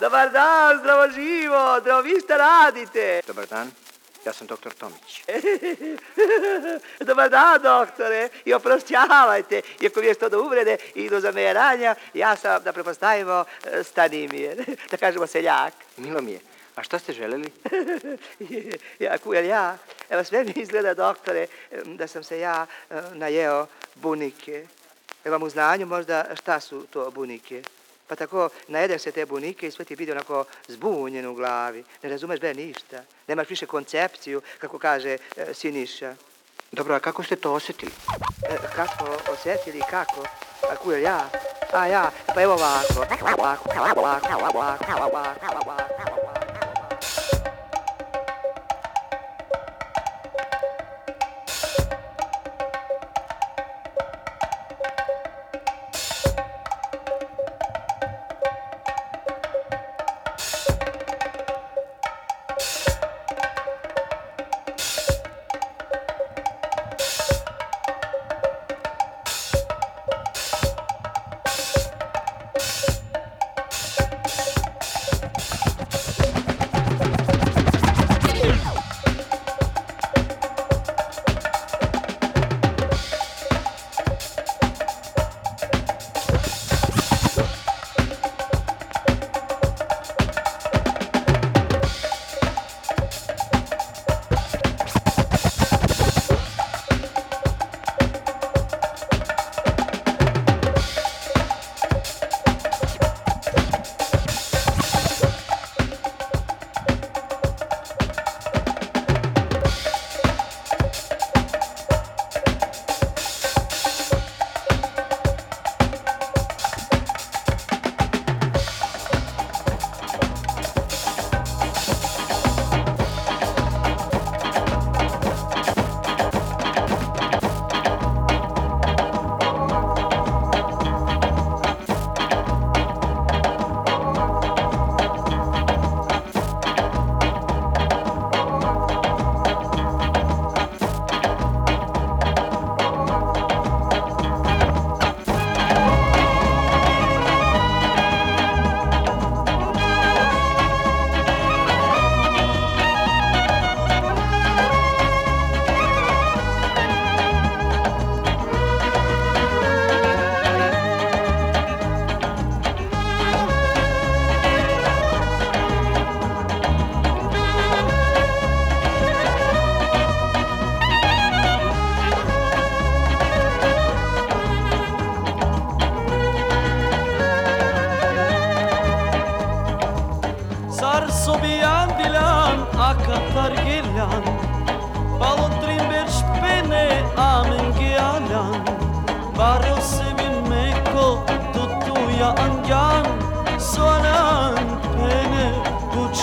Dobar dan, zdravo živo, zdravo, vi šta radite? Dobar dan, ja sam doktor Tomić. Dobar dan, doktore, i oprošćavajte, iako mi je što do uvrede i do zameranja, ja sam, da prepostavimo, Stanimir, da kažemo seljak. Milo mi je. A šta ste želeli? ja, kujer, ja. Evo, sve mi izgleda, doktore, da sam se ja e, najeo bunike. Evo vam u znanju možda šta su to bunike? Pa tako najedeš se te bunike i sve ti vidi onako zbunjen u glavi. Ne razumeš be ništa. Nemaš više koncepciju, kako kaže e, Siniša. Dobro, a kako ste to osjetili? E, kako osjetili, kako? A kujer, ja? A ja, pa evo ovako. Ovako, ovako, ovako, ovako, ovako, ovako.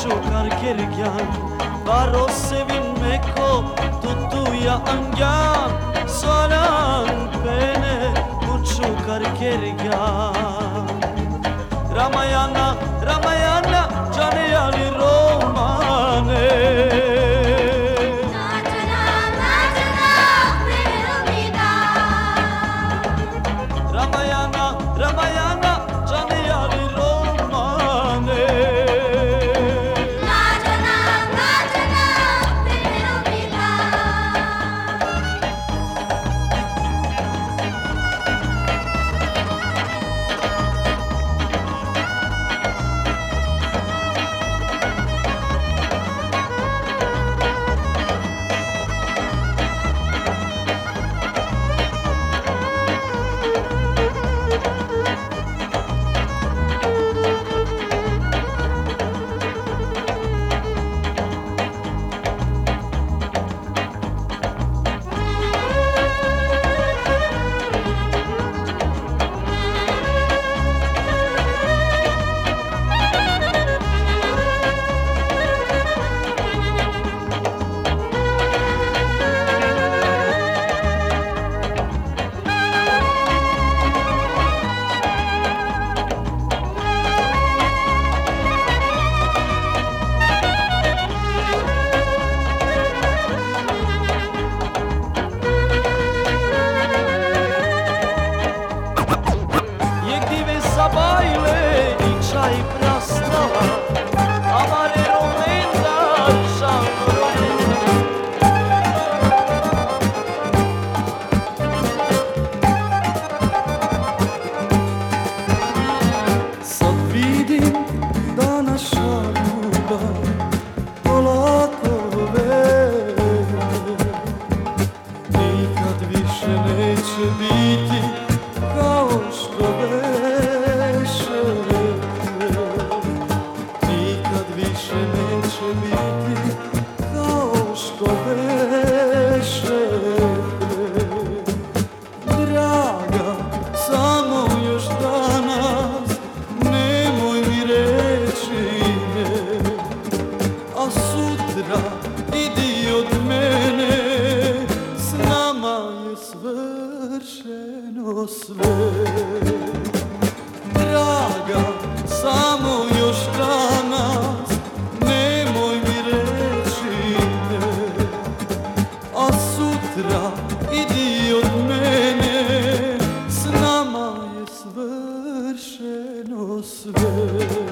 çökerken Varoz sevinmek o tuttu ya angam Solan beni bu çökerken Ramayana, Ramayana canı yani romane oh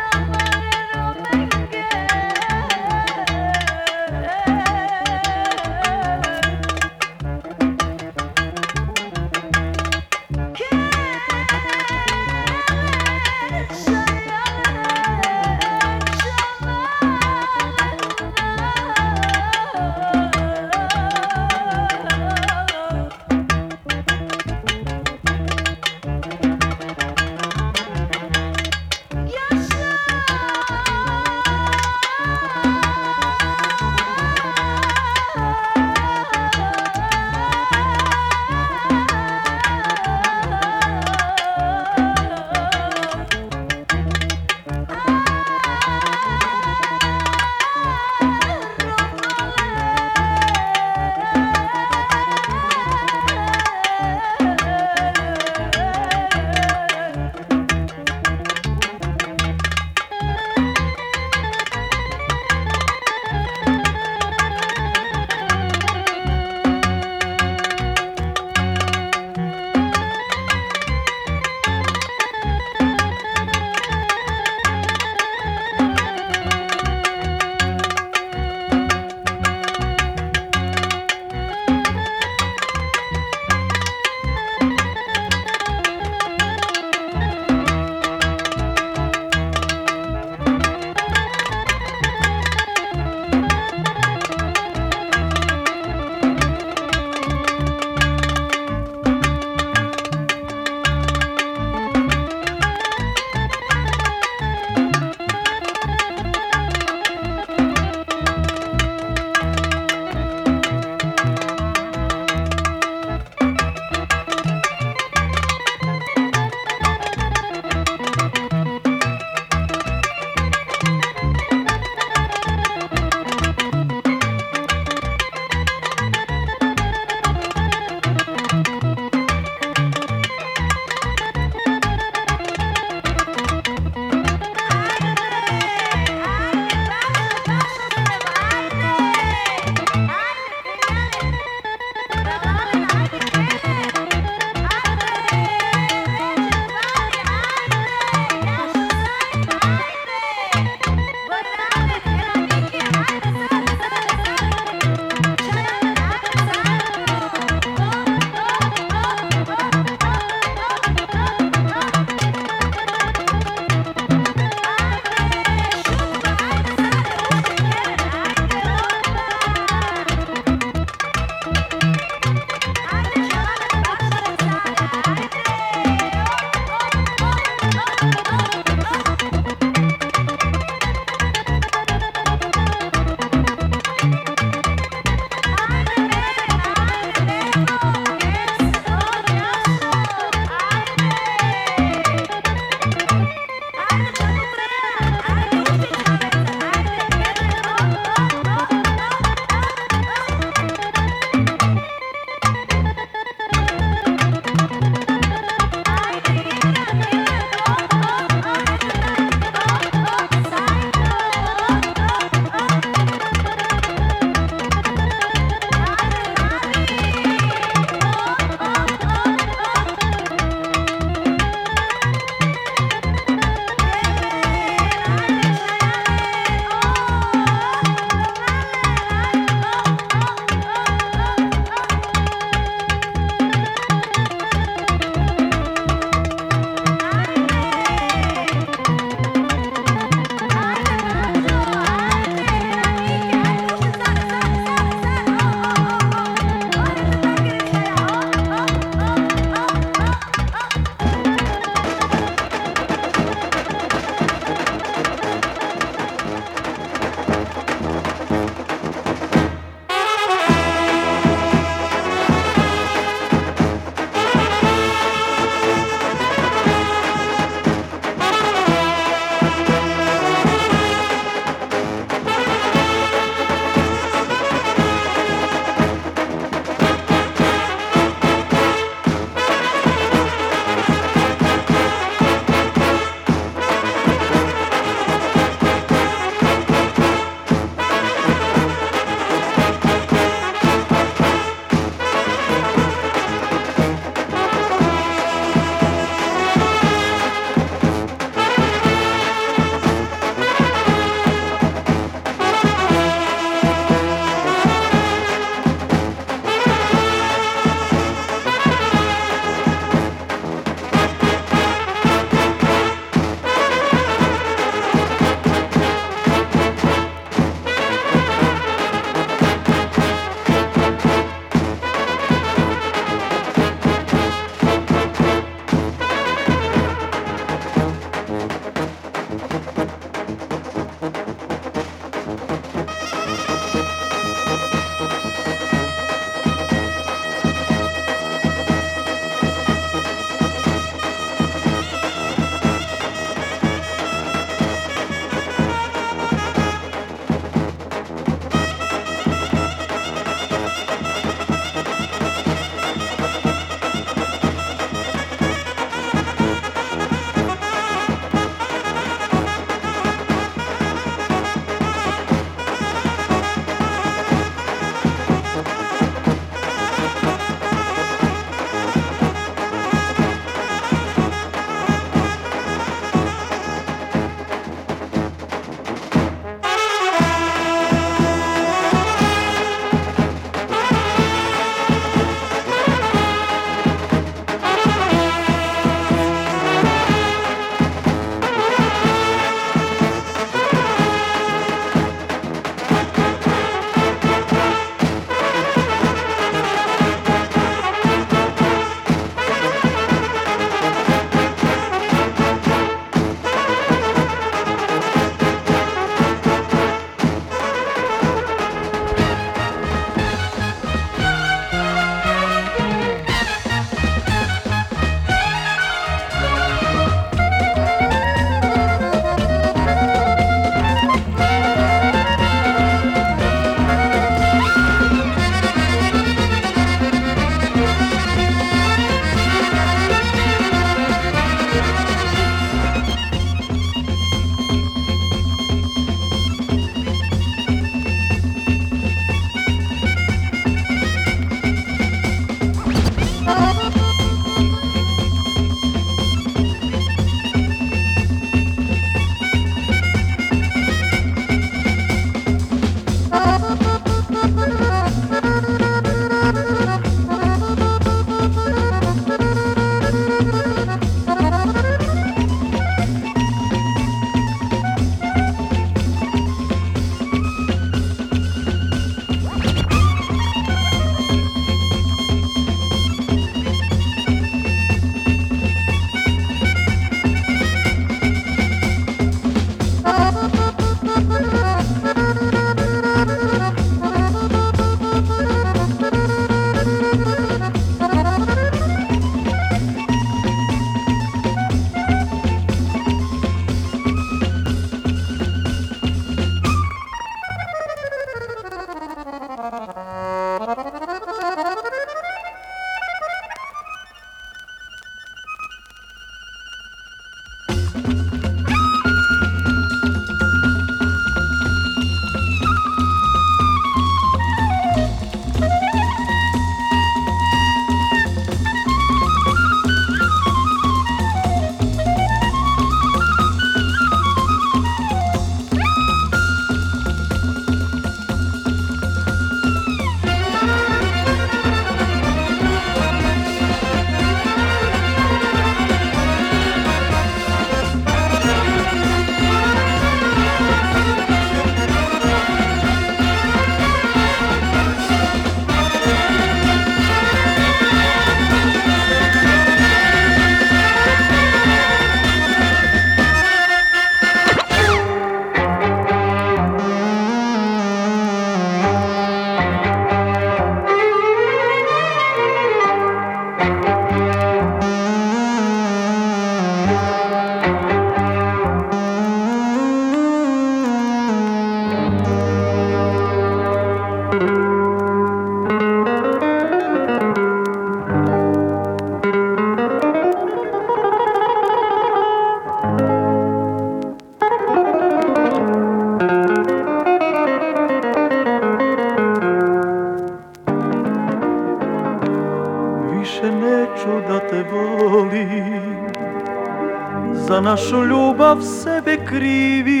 krivi.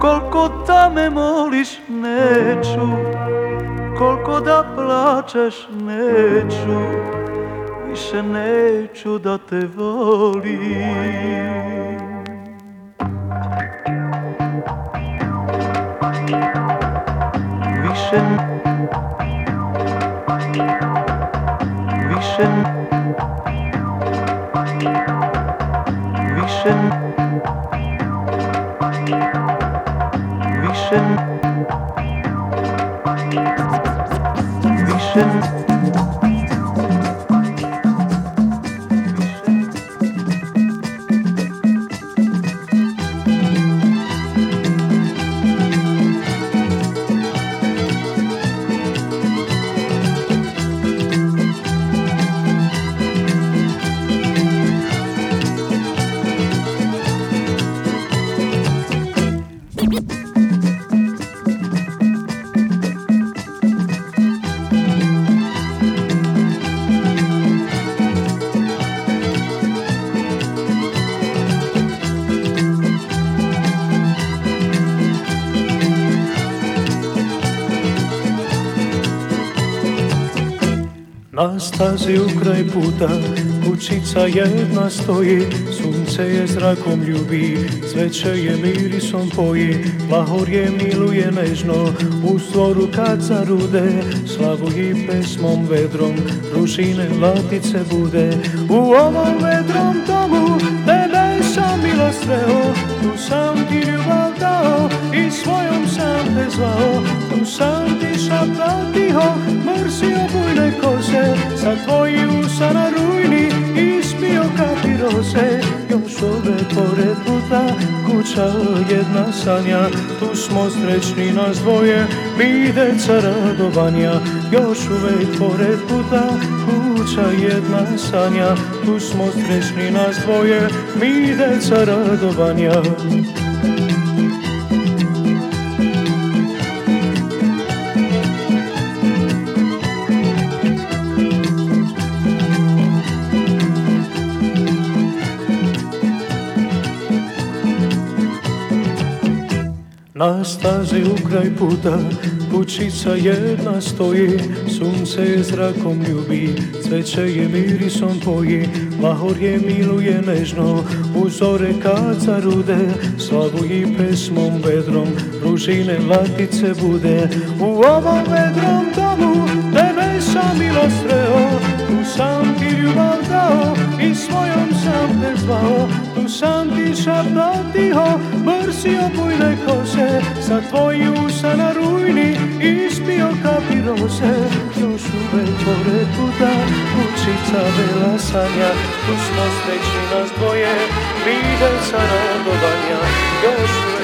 Koliko da me moliš neću. Koliko da plačeš neću. Više neću da te volim. Više stazi u kraj puta kućica jedna stoji Sunce je zrakom ljubi, sveće je mirisom poji Lahor je miluje nežno, u stvoru kad zarude. Slavu i pesmom vedrom, rušine latice bude. U ovom vedrom domu, tebe sam milo sreo Tu sam ti ljubav dao i svojom sam te zvao. Tu sam ti šaptao tiho, mrsio bujne kose Sa tvoji usa na ispio kapirose Još ove pored puta kuća jedna sanja. Tu smo srećni nas dvoje, mi deca radovanja. Još uvek pored puta kuća jedna sanja. Tu smo srećni nas dvoje, mi deca radovanja Na stazi u kraj puta kućica jedna stoji Sunce je zrakom ljubi, cveće je mirisom poji Lahor je miluje nežno, uzore kad zarude Slavu i pesmom vedrom, ružine latice bude. U ovom vedrom domu tebe sam milo sreo Tu sam ti ljubav dao i svojom sam te zvao Tu sam ti šaptao tiho, mrsio bujne kose Sa tvoji usa na rujni ispio kapirose. Još uvek pored puta kućica bela sanja Tu smo srećni nas dvoje, vide sa radovanja. Još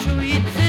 treats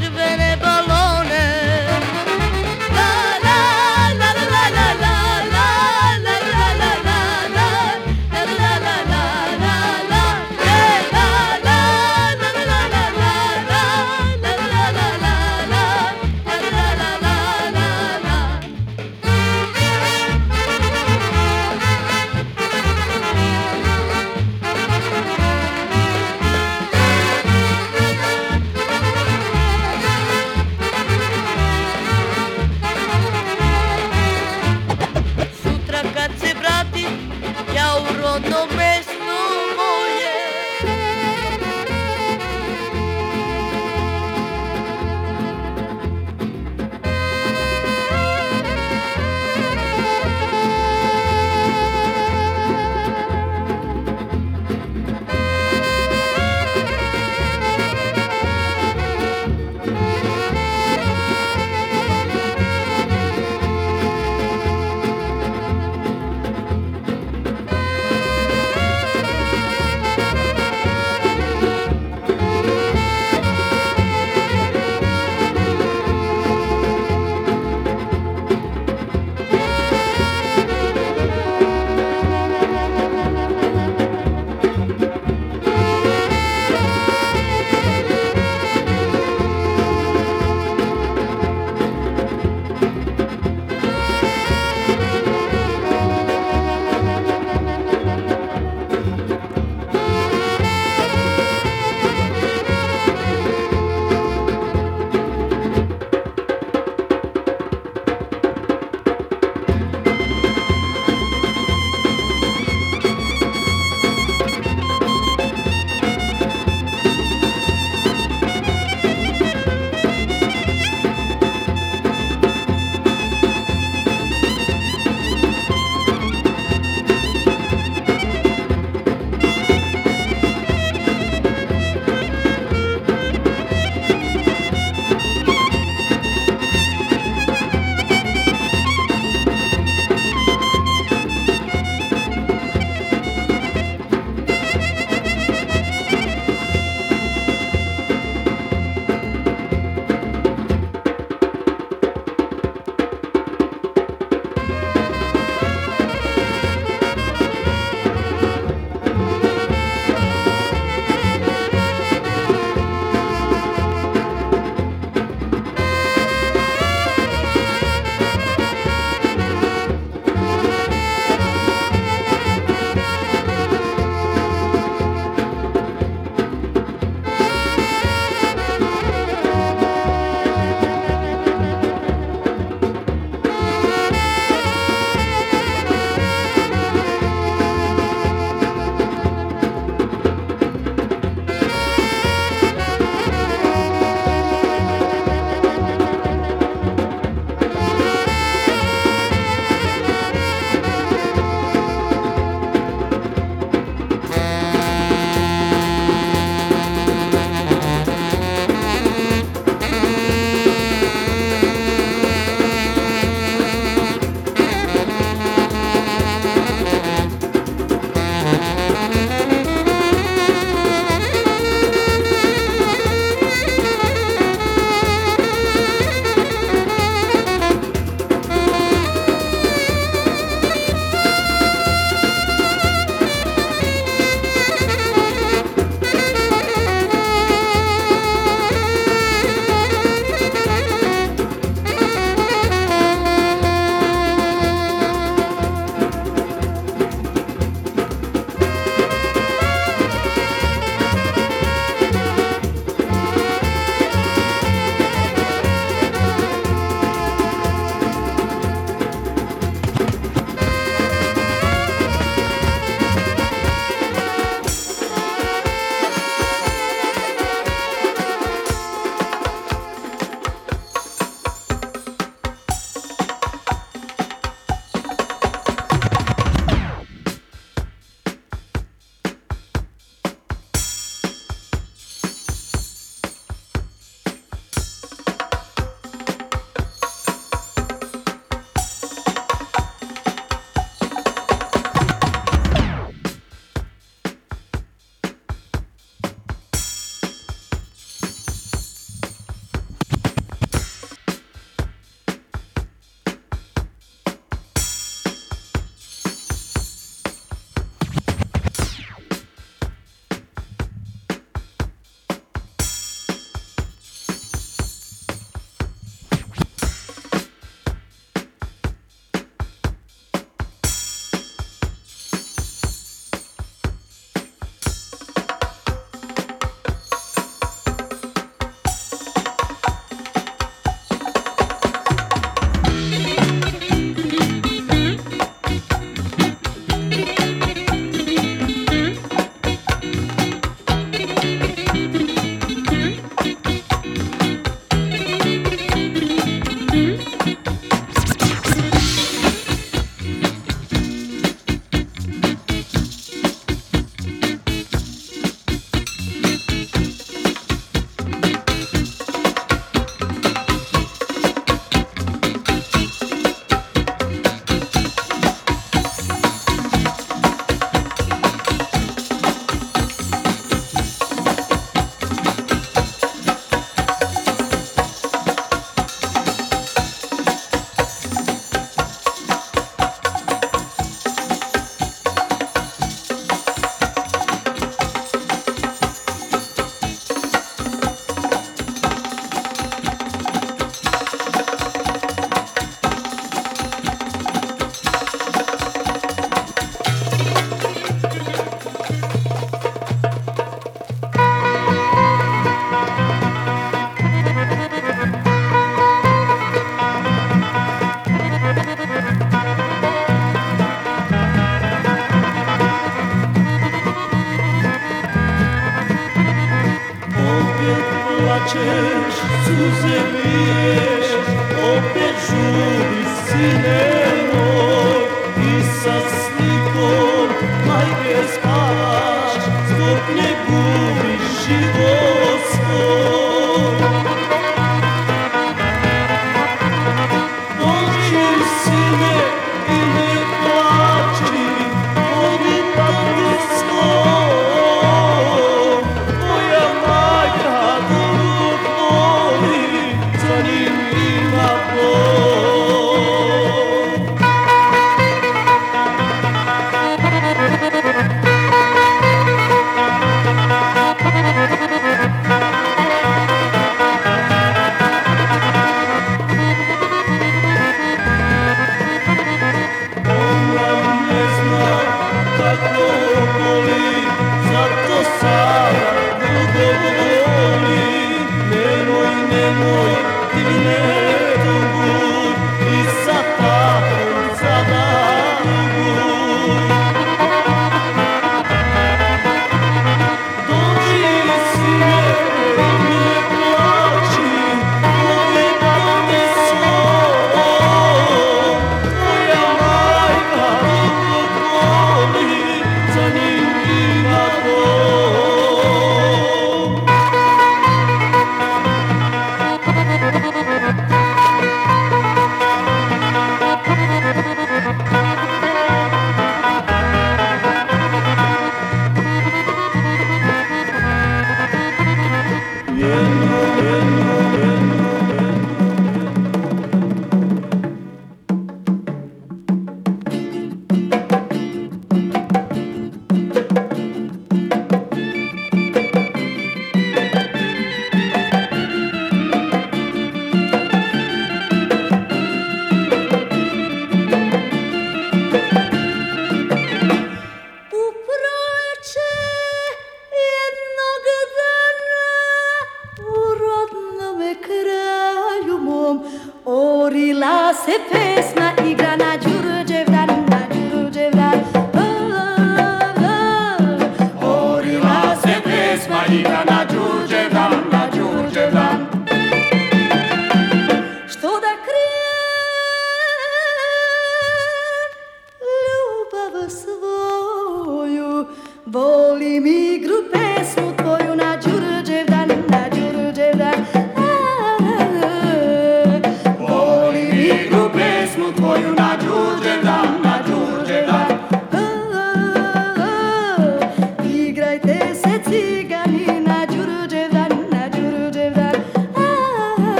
la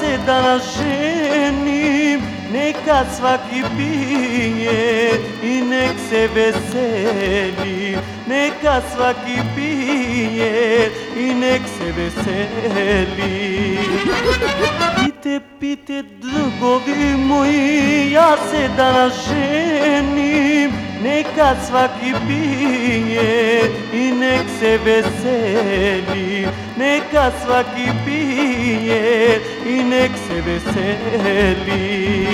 se danas ženim Neka svaki pije i nek se veseli. Neka svaki pije i nek se veseli. Pite, pite, drugovi moji, ja se danas ženim Neka svaki pije i nek se veseli. Neka svaki pije i nek se veseli.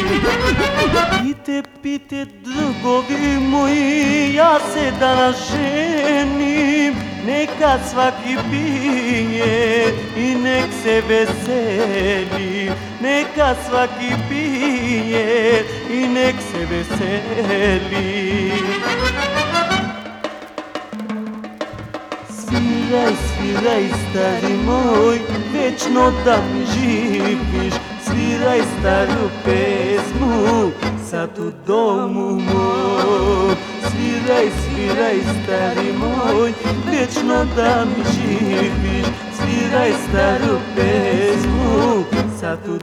Pite, pite, drugovi moji, ja se danas ženim. Neka svaki pije i nek se veseli Neka svaki pije i nek se veseli. Sviraj, sviraj, stari moj, večno da mi živiš. Sviraj staru pesmu, sad u domu moj. Sviraj, sviraj, stari moj, večno da mi živiš. Sviraj staru pesmu, sad u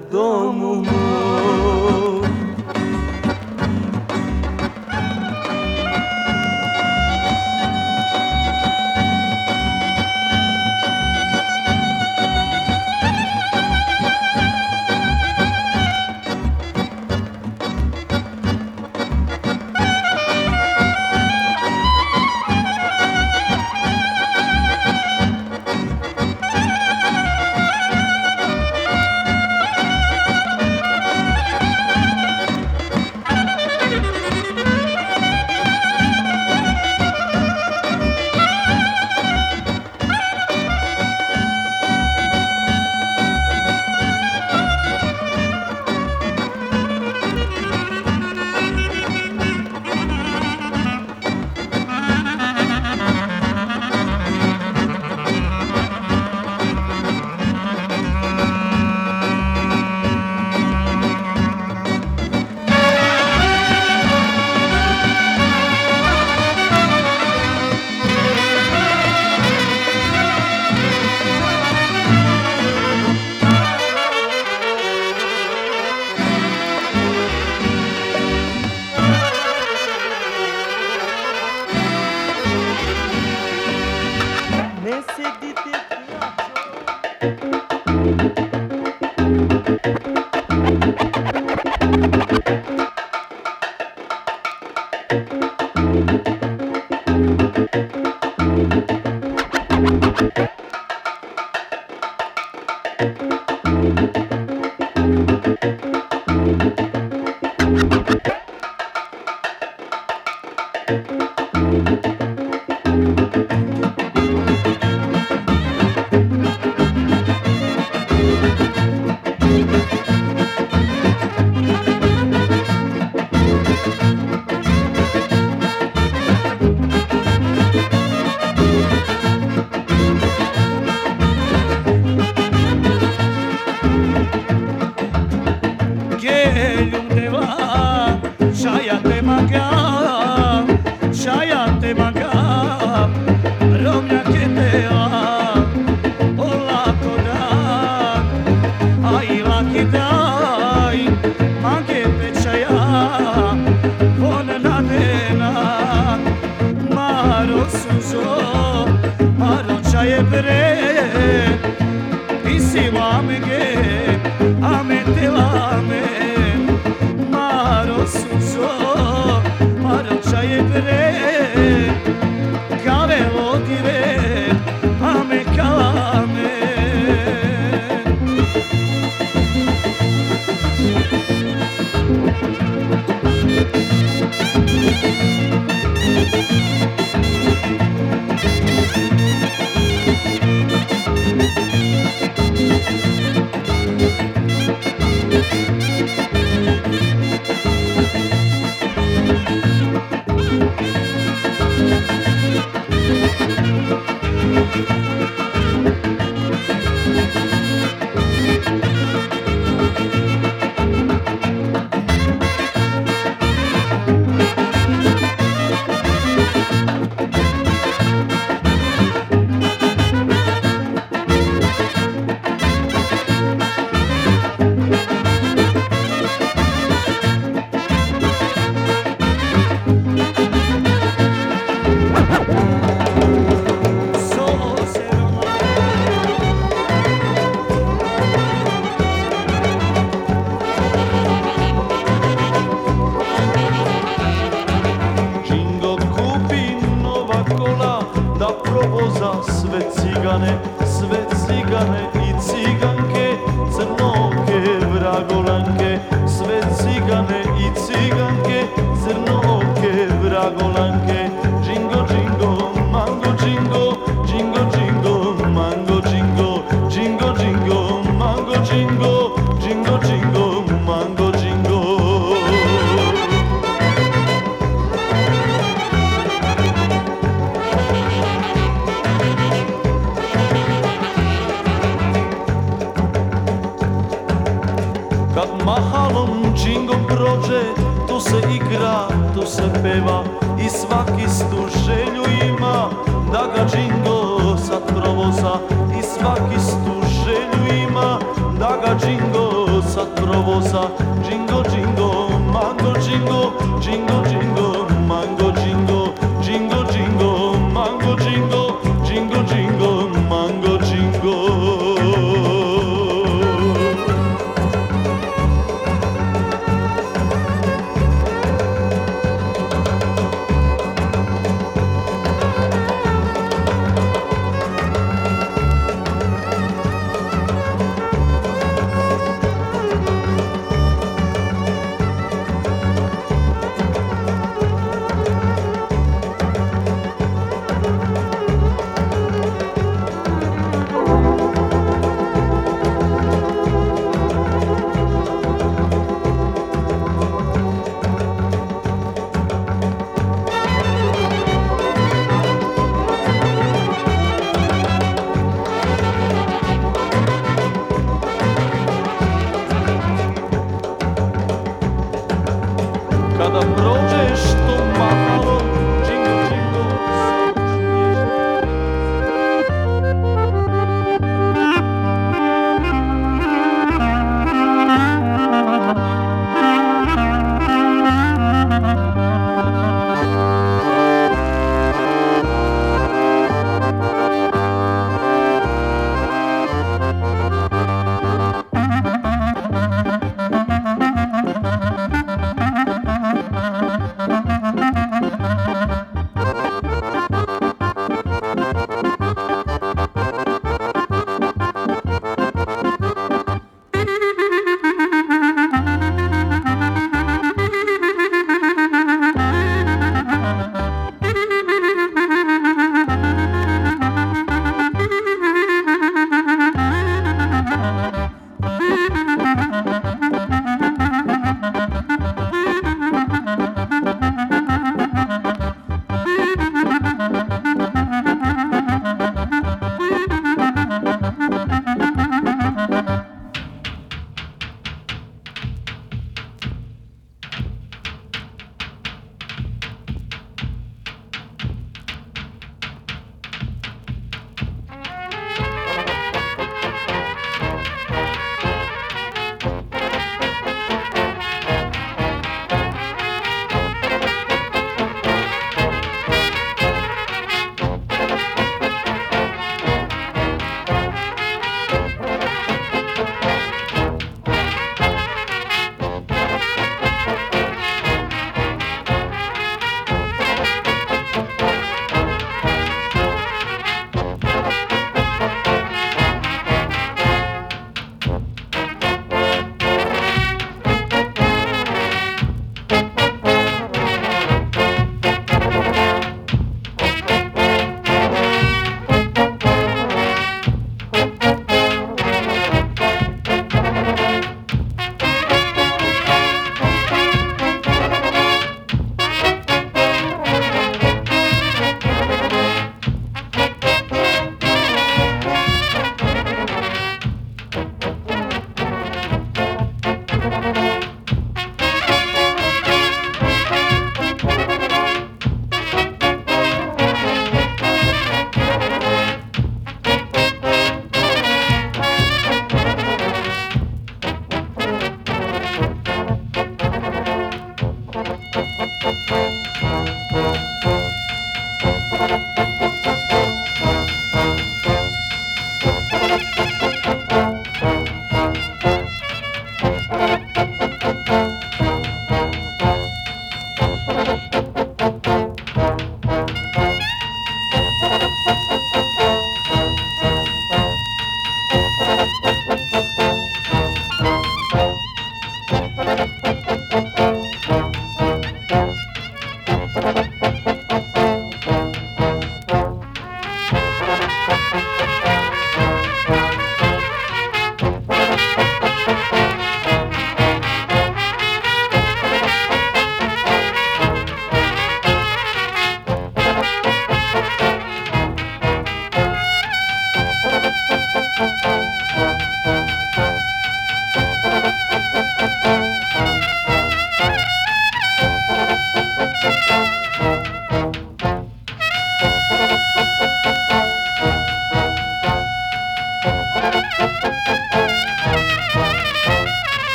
sad